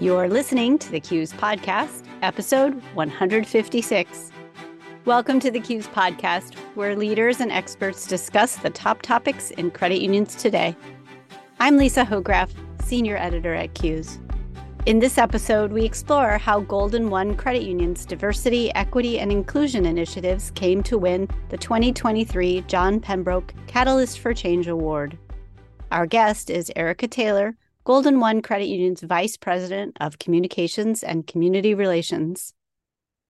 You're listening to the CUES Podcast, episode 156. Welcome to the CUES Podcast, where leaders and experts discuss the top topics in credit unions today. I'm Lisa Hochgraf, Senior Editor at CUES. In this episode, we explore how Golden One Credit Union's diversity, equity, and inclusion initiatives came to win the 2023 John Pembroke Catalyst for Change Award. Our guest is Erica Taylor, Golden One Credit Union's Vice President of Communications and Community Relations.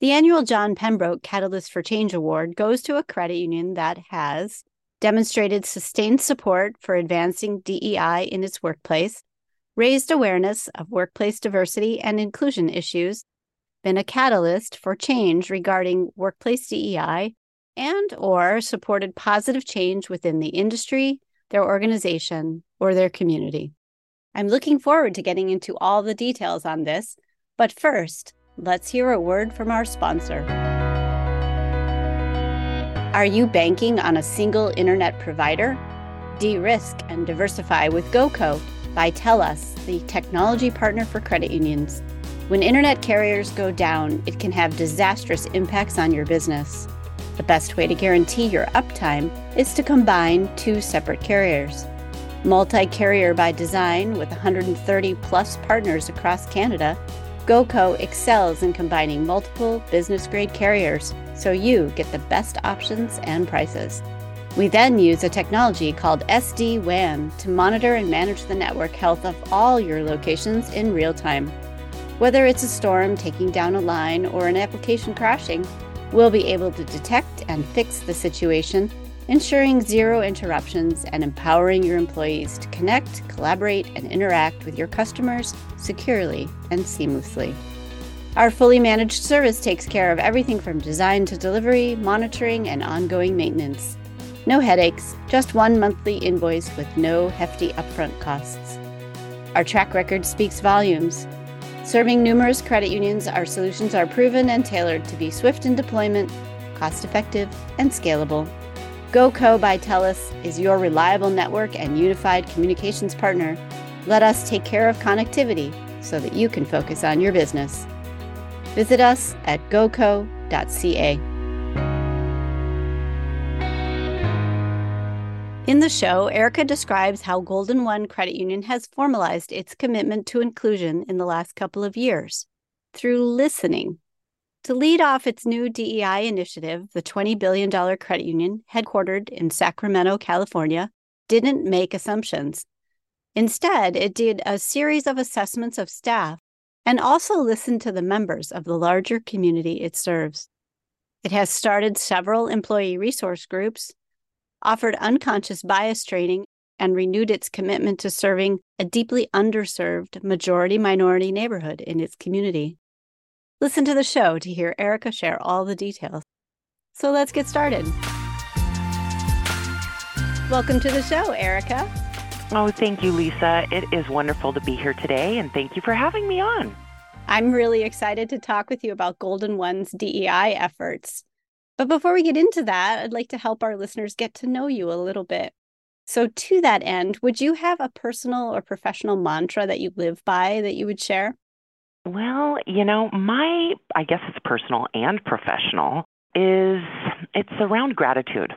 The annual John Pembroke Catalyst for Change Award goes to a credit union that has demonstrated sustained support for advancing DEI in its workplace raised awareness of workplace diversity and inclusion issues, been a catalyst for change regarding workplace DEI, and or supported positive change within the industry, their organization, or their community. I'm looking forward to getting into all the details on this, but first, let's hear a word from our sponsor. Are you banking on a single internet provider? De risk and diversify with GoCo by TELUS, the technology partner for credit unions. When internet carriers go down, it can have disastrous impacts on your business. The best way to guarantee your uptime is to combine two separate carriers. Multi carrier by design with 130 plus partners across Canada, GoCo excels in combining multiple business grade carriers so you get the best options and prices. We then use a technology called SD WAN to monitor and manage the network health of all your locations in real time. Whether it's a storm taking down a line or an application crashing, we'll be able to detect and fix the situation, ensuring zero interruptions and empowering your employees to connect, collaborate, and interact with your customers securely and seamlessly. Our fully managed service takes care of everything from design to delivery, monitoring, and ongoing maintenance. No headaches, just one monthly invoice with no hefty upfront costs. Our track record speaks volumes. Serving numerous credit unions, our solutions are proven and tailored to be swift in deployment, cost effective, and scalable. GoCo by TELUS is your reliable network and unified communications partner. Let us take care of connectivity so that you can focus on your business. Visit us at goco.ca. In the show, Erica describes how Golden One Credit Union has formalized its commitment to inclusion in the last couple of years through listening. To lead off its new DEI initiative, the $20 billion credit union, headquartered in Sacramento, California, didn't make assumptions. Instead, it did a series of assessments of staff and also listened to the members of the larger community it serves. It has started several employee resource groups offered unconscious bias training, and renewed its commitment to serving a deeply underserved majority minority neighborhood in its community. Listen to the show to hear Erica share all the details. So let's get started. Welcome to the show, Erica. Oh, thank you, Lisa. It is wonderful to be here today, and thank you for having me on. I'm really excited to talk with you about Golden One's DEI efforts. But before we get into that, I'd like to help our listeners get to know you a little bit. So, to that end, would you have a personal or professional mantra that you live by that you would share? Well, you know, my, I guess it's personal and professional, is it's around gratitude.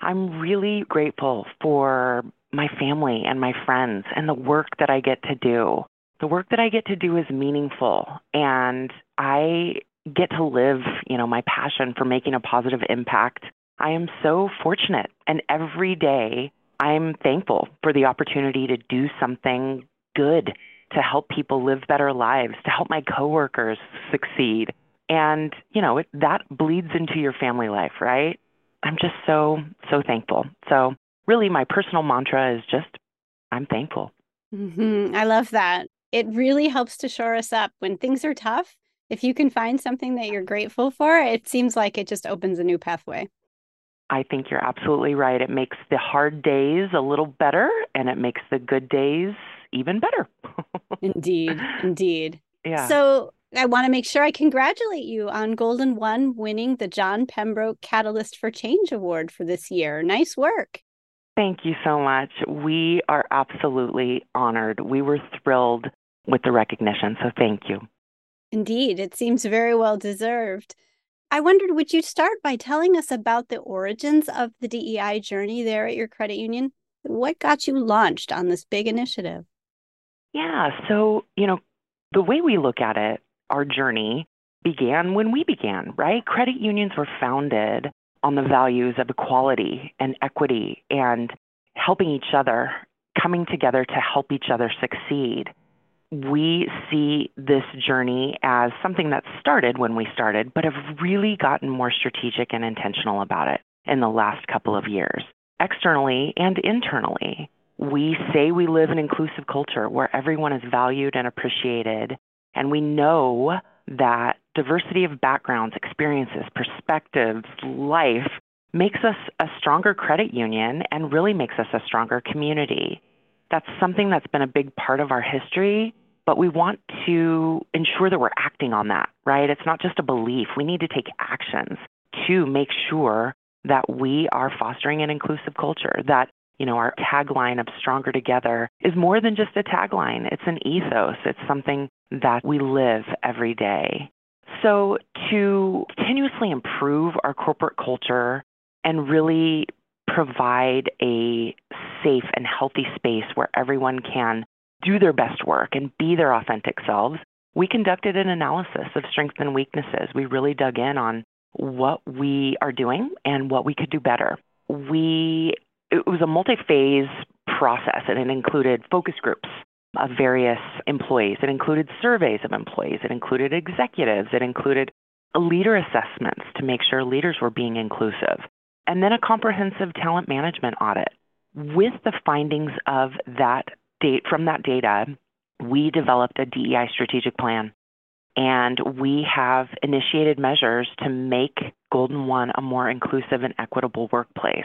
I'm really grateful for my family and my friends and the work that I get to do. The work that I get to do is meaningful, and I get to live, you know, my passion for making a positive impact. I am so fortunate and every day I'm thankful for the opportunity to do something good to help people live better lives, to help my coworkers succeed. And, you know, it, that bleeds into your family life, right? I'm just so, so thankful. So, really, my personal mantra is just, I'm thankful. Mm-hmm. I love that. It really helps to shore us up when things are tough if you can find something that you're grateful for, it seems like it just opens a new pathway. I think you're absolutely right. It makes the hard days a little better and it makes the good days even better. indeed. Indeed. Yeah. So I want to make sure I congratulate you on Golden One winning the John Pembroke Catalyst for Change Award for this year. Nice work. Thank you so much. We are absolutely honored. We were thrilled with the recognition. So thank you. Indeed, it seems very well deserved. I wondered, would you start by telling us about the origins of the DEI journey there at your credit union? What got you launched on this big initiative? Yeah, so, you know, the way we look at it, our journey began when we began, right? Credit unions were founded on the values of equality and equity and helping each other, coming together to help each other succeed we see this journey as something that started when we started, but have really gotten more strategic and intentional about it in the last couple of years. Externally and internally, we say we live an inclusive culture where everyone is valued and appreciated, and we know that diversity of backgrounds, experiences, perspectives, life makes us a stronger credit union and really makes us a stronger community that's something that's been a big part of our history, but we want to ensure that we're acting on that, right? It's not just a belief. We need to take actions to make sure that we are fostering an inclusive culture, that you know, our tagline of stronger together is more than just a tagline. It's an ethos. It's something that we live every day. So to continuously improve our corporate culture and really provide a safe and healthy space where everyone can do their best work and be their authentic selves, we conducted an analysis of strengths and weaknesses. We really dug in on what we are doing and what we could do better. We it was a multi-phase process and it included focus groups of various employees. It included surveys of employees. It included executives. It included leader assessments to make sure leaders were being inclusive. And then a comprehensive talent management audit with the findings of that date from that data, we developed a DEI strategic plan and we have initiated measures to make Golden One a more inclusive and equitable workplace.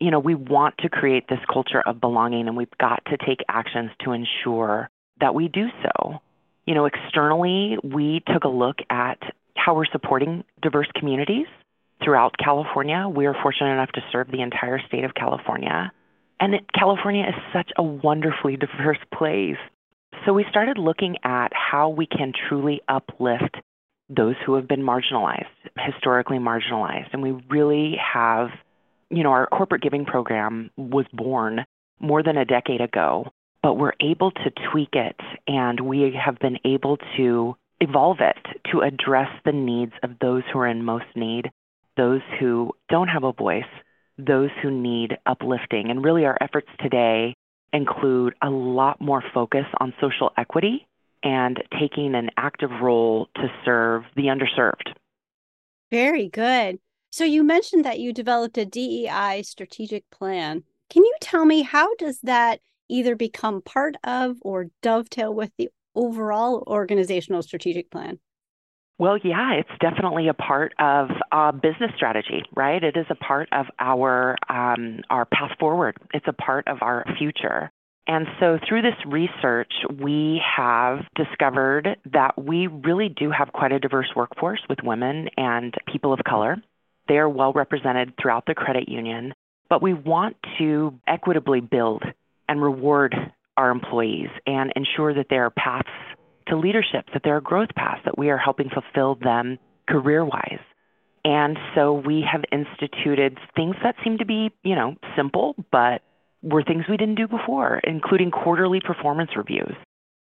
You know, we want to create this culture of belonging and we've got to take actions to ensure that we do so. You know, externally, we took a look at how we're supporting diverse communities throughout California. We are fortunate enough to serve the entire state of California. And California is such a wonderfully diverse place. So we started looking at how we can truly uplift those who have been marginalized, historically marginalized. And we really have, you know, our corporate giving program was born more than a decade ago, but we're able to tweak it and we have been able to evolve it to address the needs of those who are in most need, those who don't have a voice, those who need uplifting. And really, our efforts today include a lot more focus on social equity and taking an active role to serve the underserved. Very good. So you mentioned that you developed a DEI strategic plan. Can you tell me how does that either become part of or dovetail with the overall organizational strategic plan? Well, yeah, it's definitely a part of a business strategy, right? It is a part of our um, our path forward. It's a part of our future. And so through this research, we have discovered that we really do have quite a diverse workforce with women and people of color. They are well represented throughout the credit union, but we want to equitably build and reward our employees and ensure that there are paths to leadership, that there are growth paths, that we are helping fulfill them career wise. And so we have instituted things that seem to be, you know, simple, but were things we didn't do before, including quarterly performance reviews,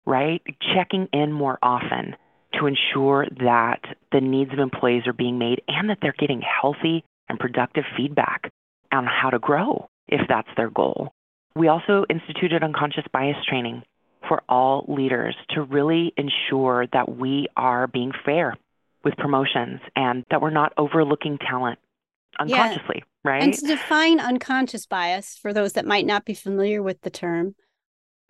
right? Checking in more often to ensure that the needs of employees are being made and that they're getting healthy and productive feedback on how to grow if that's their goal. We also instituted unconscious bias training for all leaders to really ensure that we are being fair with promotions and that we're not overlooking talent unconsciously, yeah. right? And to define unconscious bias for those that might not be familiar with the term.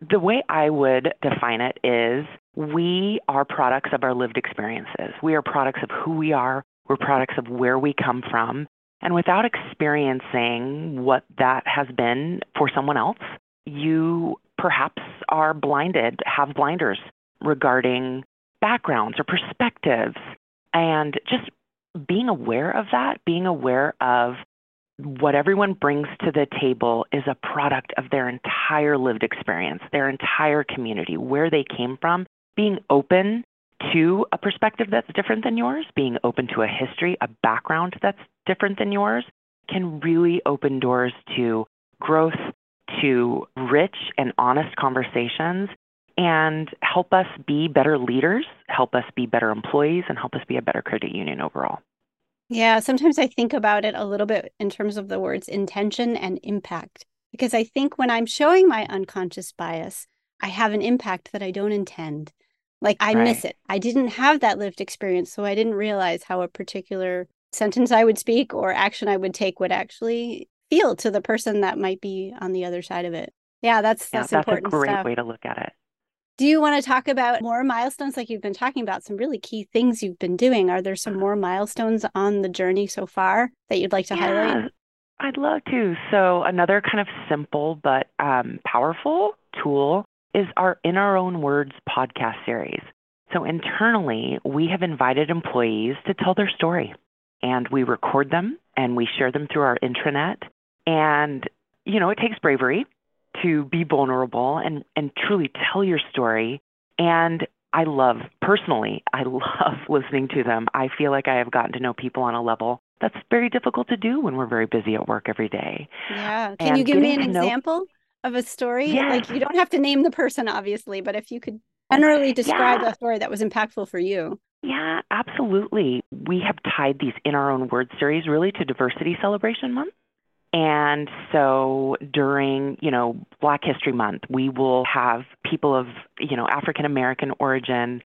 The way I would define it is we are products of our lived experiences. We are products of who we are. We're products of where we come from. And without experiencing what that has been for someone else, you perhaps are blinded, have blinders regarding backgrounds or perspectives. And just being aware of that, being aware of what everyone brings to the table is a product of their entire lived experience, their entire community, where they came from, being open to a perspective that's different than yours, being open to a history, a background that's different than yours, can really open doors to growth, to rich and honest conversations, and help us be better leaders, help us be better employees, and help us be a better credit union overall. Yeah, sometimes I think about it a little bit in terms of the words intention and impact, because I think when I'm showing my unconscious bias, I have an impact that I don't intend. Like I right. miss it. I didn't have that lived experience, so I didn't realize how a particular sentence I would speak or action I would take would actually feel to the person that might be on the other side of it. Yeah, that's that's, yeah, that's important a great stuff. way to look at it. Do you want to talk about more milestones like you've been talking about some really key things you've been doing? Are there some more milestones on the journey so far that you'd like to yeah, highlight? I'd love to. So, another kind of simple but um, powerful tool is our In Our Own Words podcast series. So, internally, we have invited employees to tell their story, and we record them and we share them through our intranet. And, you know, it takes bravery to be vulnerable and, and truly tell your story. And I love, personally, I love listening to them. I feel like I have gotten to know people on a level that's very difficult to do when we're very busy at work every day. Yeah. Can and you give me an example know, of a story? Yes. Like you don't have to name the person, obviously, but if you could generally describe yeah. a story that was impactful for you. Yeah, absolutely. We have tied these in our own word series really to Diversity Celebration Month. And so during, you know, Black History Month, we will have people of, you know, African American origin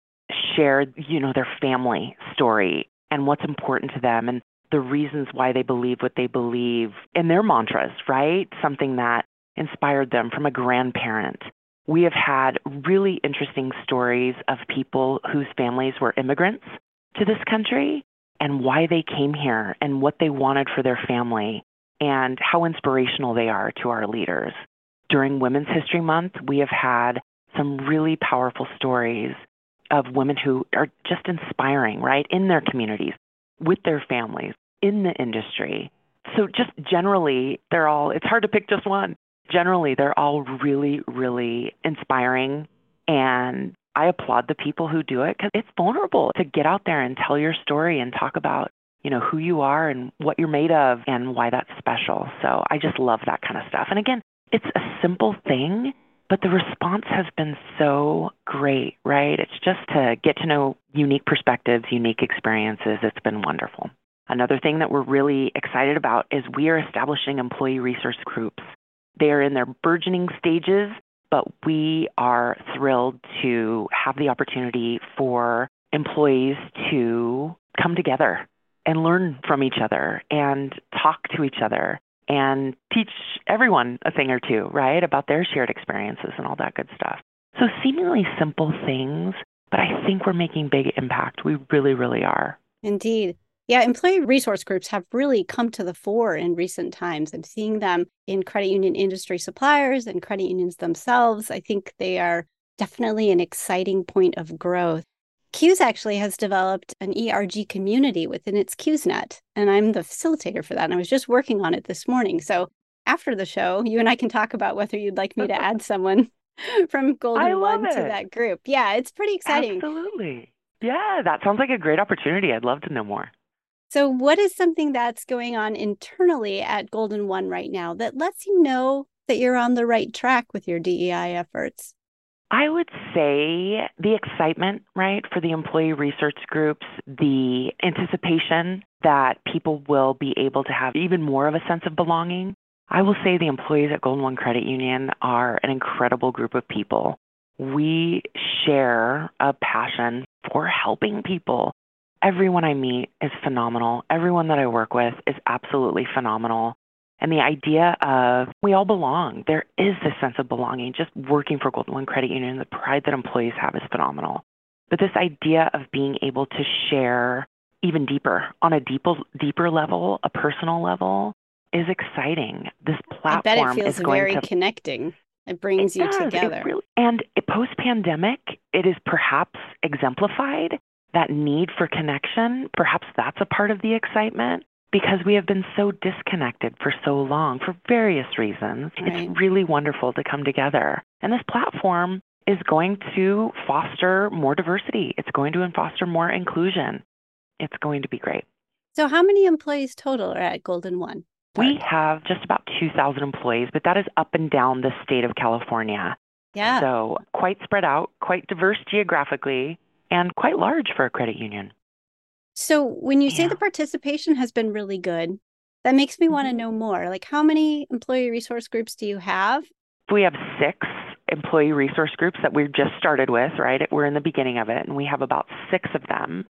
share, you know, their family story and what's important to them and the reasons why they believe what they believe and their mantras, right? Something that inspired them from a grandparent. We have had really interesting stories of people whose families were immigrants to this country and why they came here and what they wanted for their family and how inspirational they are to our leaders. During Women's History Month, we have had some really powerful stories of women who are just inspiring, right, in their communities, with their families, in the industry. So, just generally, they're all, it's hard to pick just one. Generally, they're all really, really inspiring. And I applaud the people who do it because it's vulnerable to get out there and tell your story and talk about you know, who you are and what you're made of and why that's special. So I just love that kind of stuff. And again, it's a simple thing, but the response has been so great, right? It's just to get to know unique perspectives, unique experiences. It's been wonderful. Another thing that we're really excited about is we are establishing employee resource groups. They are in their burgeoning stages, but we are thrilled to have the opportunity for employees to come together and learn from each other and talk to each other and teach everyone a thing or two, right, about their shared experiences and all that good stuff. So, seemingly simple things, but I think we're making big impact. We really, really are. Indeed. Yeah, employee resource groups have really come to the fore in recent times. I'm seeing them in credit union industry suppliers and credit unions themselves. I think they are definitely an exciting point of growth. CUES actually has developed an ERG community within its CUESnet, and I'm the facilitator for that. And I was just working on it this morning. So after the show, you and I can talk about whether you'd like me to add someone from Golden One it. to that group. Yeah, it's pretty exciting. Absolutely. Yeah, that sounds like a great opportunity. I'd love to know more. So, what is something that's going on internally at Golden One right now that lets you know that you're on the right track with your DEI efforts? I would say the excitement, right, for the employee research groups, the anticipation that people will be able to have even more of a sense of belonging. I will say the employees at Golden One Credit Union are an incredible group of people. We share a passion for helping people. Everyone I meet is phenomenal. Everyone that I work with is absolutely phenomenal. And the idea of we all belong. There is this sense of belonging. Just working for Golden One Credit Union, the pride that employees have is phenomenal. But this idea of being able to share even deeper, on a deeper, deeper level, a personal level, is exciting. This platform I bet it feels is going very to, connecting. It brings it you does. together. Really, and post pandemic, it is perhaps exemplified that need for connection. Perhaps that's a part of the excitement because we have been so disconnected for so long for various reasons. Right. It's really wonderful to come together. And this platform is going to foster more diversity, it's going to foster more inclusion. It's going to be great. So, how many employees total are at Golden One? We have just about 2,000 employees, but that is up and down the state of California. Yeah. So, quite spread out, quite diverse geographically, and quite large for a credit union. So when you say the participation has been really good, that makes me want to mm-hmm. know more. Like how many employee resource groups do you have? We have six employee resource groups that we've just started with, right? We're in the beginning of it, and we have about six of them.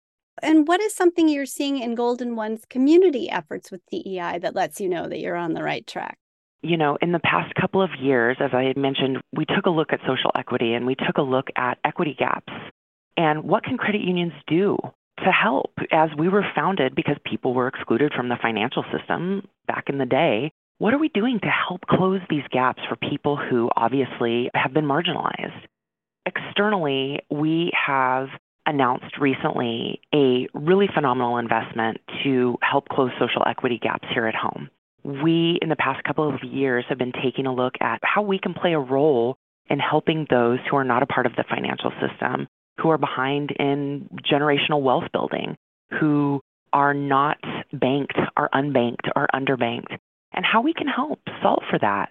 And what is something you're seeing in Golden One's community efforts with DEI that lets you know that you're on the right track? You know, in the past couple of years, as I had mentioned, we took a look at social equity and we took a look at equity gaps and what can credit unions do to help as we were founded because people were excluded from the financial system back in the day. What are we doing to help close these gaps for people who obviously have been marginalized? Externally, we have announced recently a really phenomenal investment to help close social equity gaps here at home. We, in the past couple of years, have been taking a look at how we can play a role in helping those who are not a part of the financial system who are behind in generational wealth building, who are not banked, are unbanked, are underbanked, and how we can help solve for that.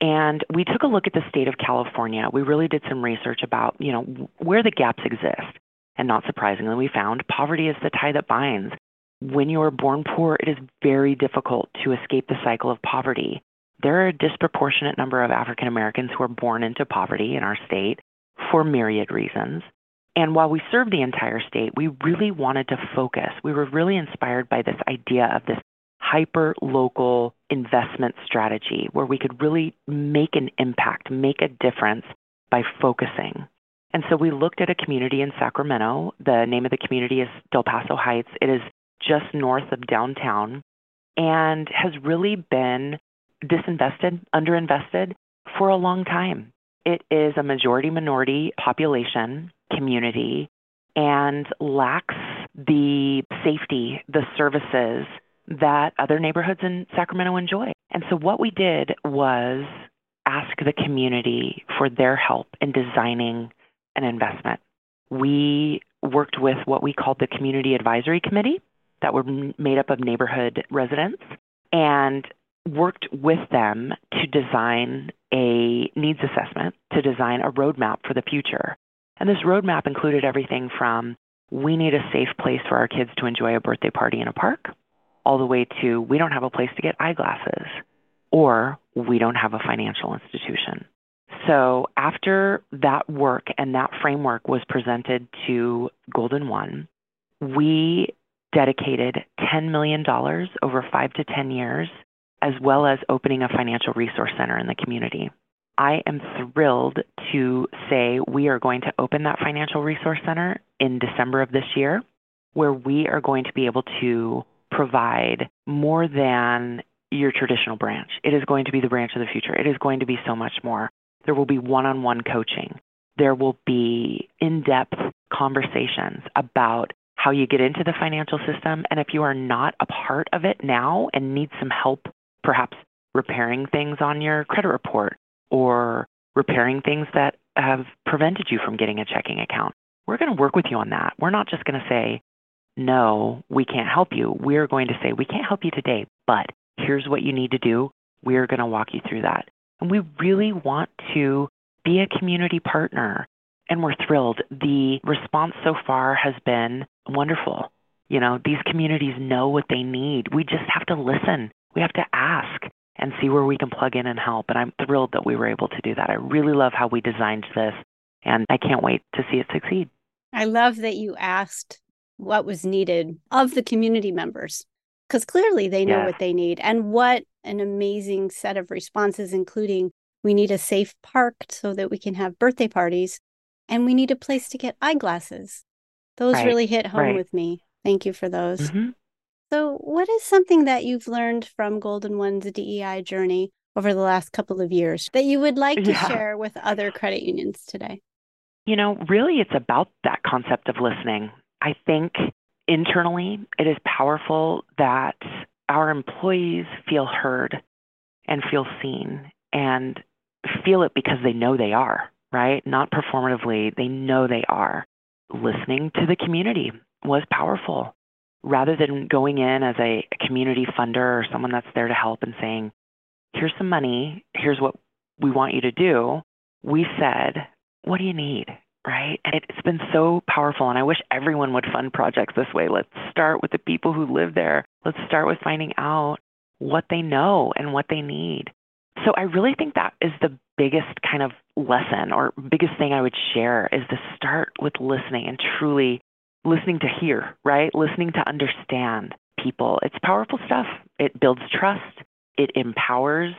And we took a look at the state of California. We really did some research about, you know, where the gaps exist. And not surprisingly, we found poverty is the tie that binds. When you are born poor, it is very difficult to escape the cycle of poverty. There are a disproportionate number of African Americans who are born into poverty in our state for myriad reasons. And while we served the entire state, we really wanted to focus. We were really inspired by this idea of this hyper local investment strategy where we could really make an impact, make a difference by focusing. And so we looked at a community in Sacramento. The name of the community is Del Paso Heights. It is just north of downtown and has really been disinvested, underinvested for a long time. It is a majority minority population community and lacks the safety, the services that other neighborhoods in Sacramento enjoy. And so what we did was ask the community for their help in designing an investment. We worked with what we called the Community Advisory Committee that were made up of neighborhood residents and worked with them to design a needs assessment, to design a roadmap for the future. And this roadmap included everything from we need a safe place for our kids to enjoy a birthday party in a park, all the way to we don't have a place to get eyeglasses, or we don't have a financial institution. So, after that work and that framework was presented to Golden One, we dedicated $10 million over five to 10 years, as well as opening a financial resource center in the community. I am thrilled to say we are going to open that financial resource center in December of this year, where we are going to be able to provide more than your traditional branch. It is going to be the branch of the future. It is going to be so much more. There will be one on one coaching. There will be in depth conversations about how you get into the financial system. And if you are not a part of it now and need some help, perhaps repairing things on your credit report or repairing things that have prevented you from getting a checking account. We're going to work with you on that. We're not just going to say, no, we can't help you. We're going to say, we can't help you today, but here's what you need to do. We're going to walk you through that. And we really want to be a community partner. And we're thrilled. The response so far has been wonderful. You know, these communities know what they need. We just have to listen. We have to ask and see where we can plug in and help. And I'm thrilled that we were able to do that. I really love how we designed this, and I can't wait to see it succeed. I love that you asked what was needed of the community members because clearly they know what they need. And what an amazing set of responses, including we need a safe park so that we can have birthday parties, and we need a place to get eyeglasses. Those right. really hit home right. with me. Thank you for those. Mm-hmm. So, what is something that you've learned from Golden One's DEI journey over the last couple of years that you would like to yeah. share with other credit unions today? You know, really, it's about that concept of listening. I think internally, it is powerful that our employees feel heard and feel seen and feel it because they know they are, right? Not performatively, they know they are. Listening to the community was powerful. Rather than going in as a community funder or someone that's there to help and saying, here's some money, here's what we want you to do, we said, what do you need? Right? And it's been so powerful. And I wish everyone would fund projects this way. Let's start with the people who live there. Let's start with finding out what they know and what they need. So I really think that is the biggest kind of lesson or biggest thing I would share is to start with listening and truly listening to hear, right? Listening to understand people. It's powerful stuff. It builds trust. It empowers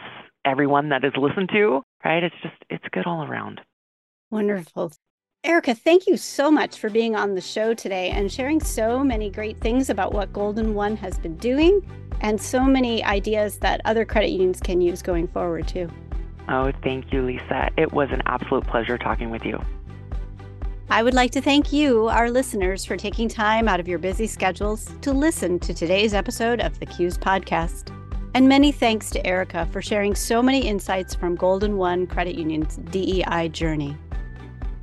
everyone that is listened to, right? It's just, it's good all around. Wonderful. Erica, thank you so much for being on the show today and sharing so many great things about what Golden One has been doing and so many ideas that other credit unions can use going forward, too. Oh, thank you, Lisa. It was an absolute pleasure talking with you. I would like to thank you, our listeners, for taking time out of your busy schedules to listen to today's episode of the CUES podcast. And many thanks to Erica for sharing so many insights from Golden One Credit Union's DEI journey.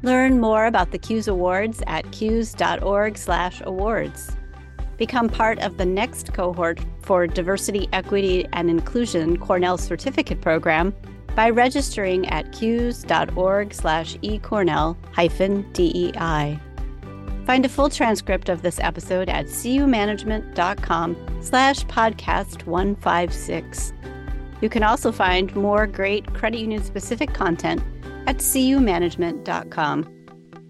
Learn more about the CUES Awards at cues.org/awards. Become part of the next cohort for Diversity, Equity, and Inclusion Cornell Certificate Program by registering at cues.org slash ecornell hyphen DEI. Find a full transcript of this episode at cumanagement.com slash podcast 156. You can also find more great credit union specific content at cumanagement.com.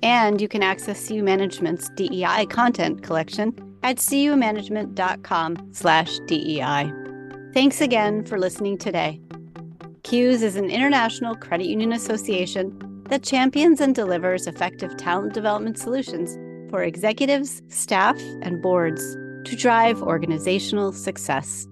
And you can access CU Management's DEI content collection at cumanagement.com slash DEI. Thanks again for listening today. CUES is an international credit union association that champions and delivers effective talent development solutions for executives, staff, and boards to drive organizational success.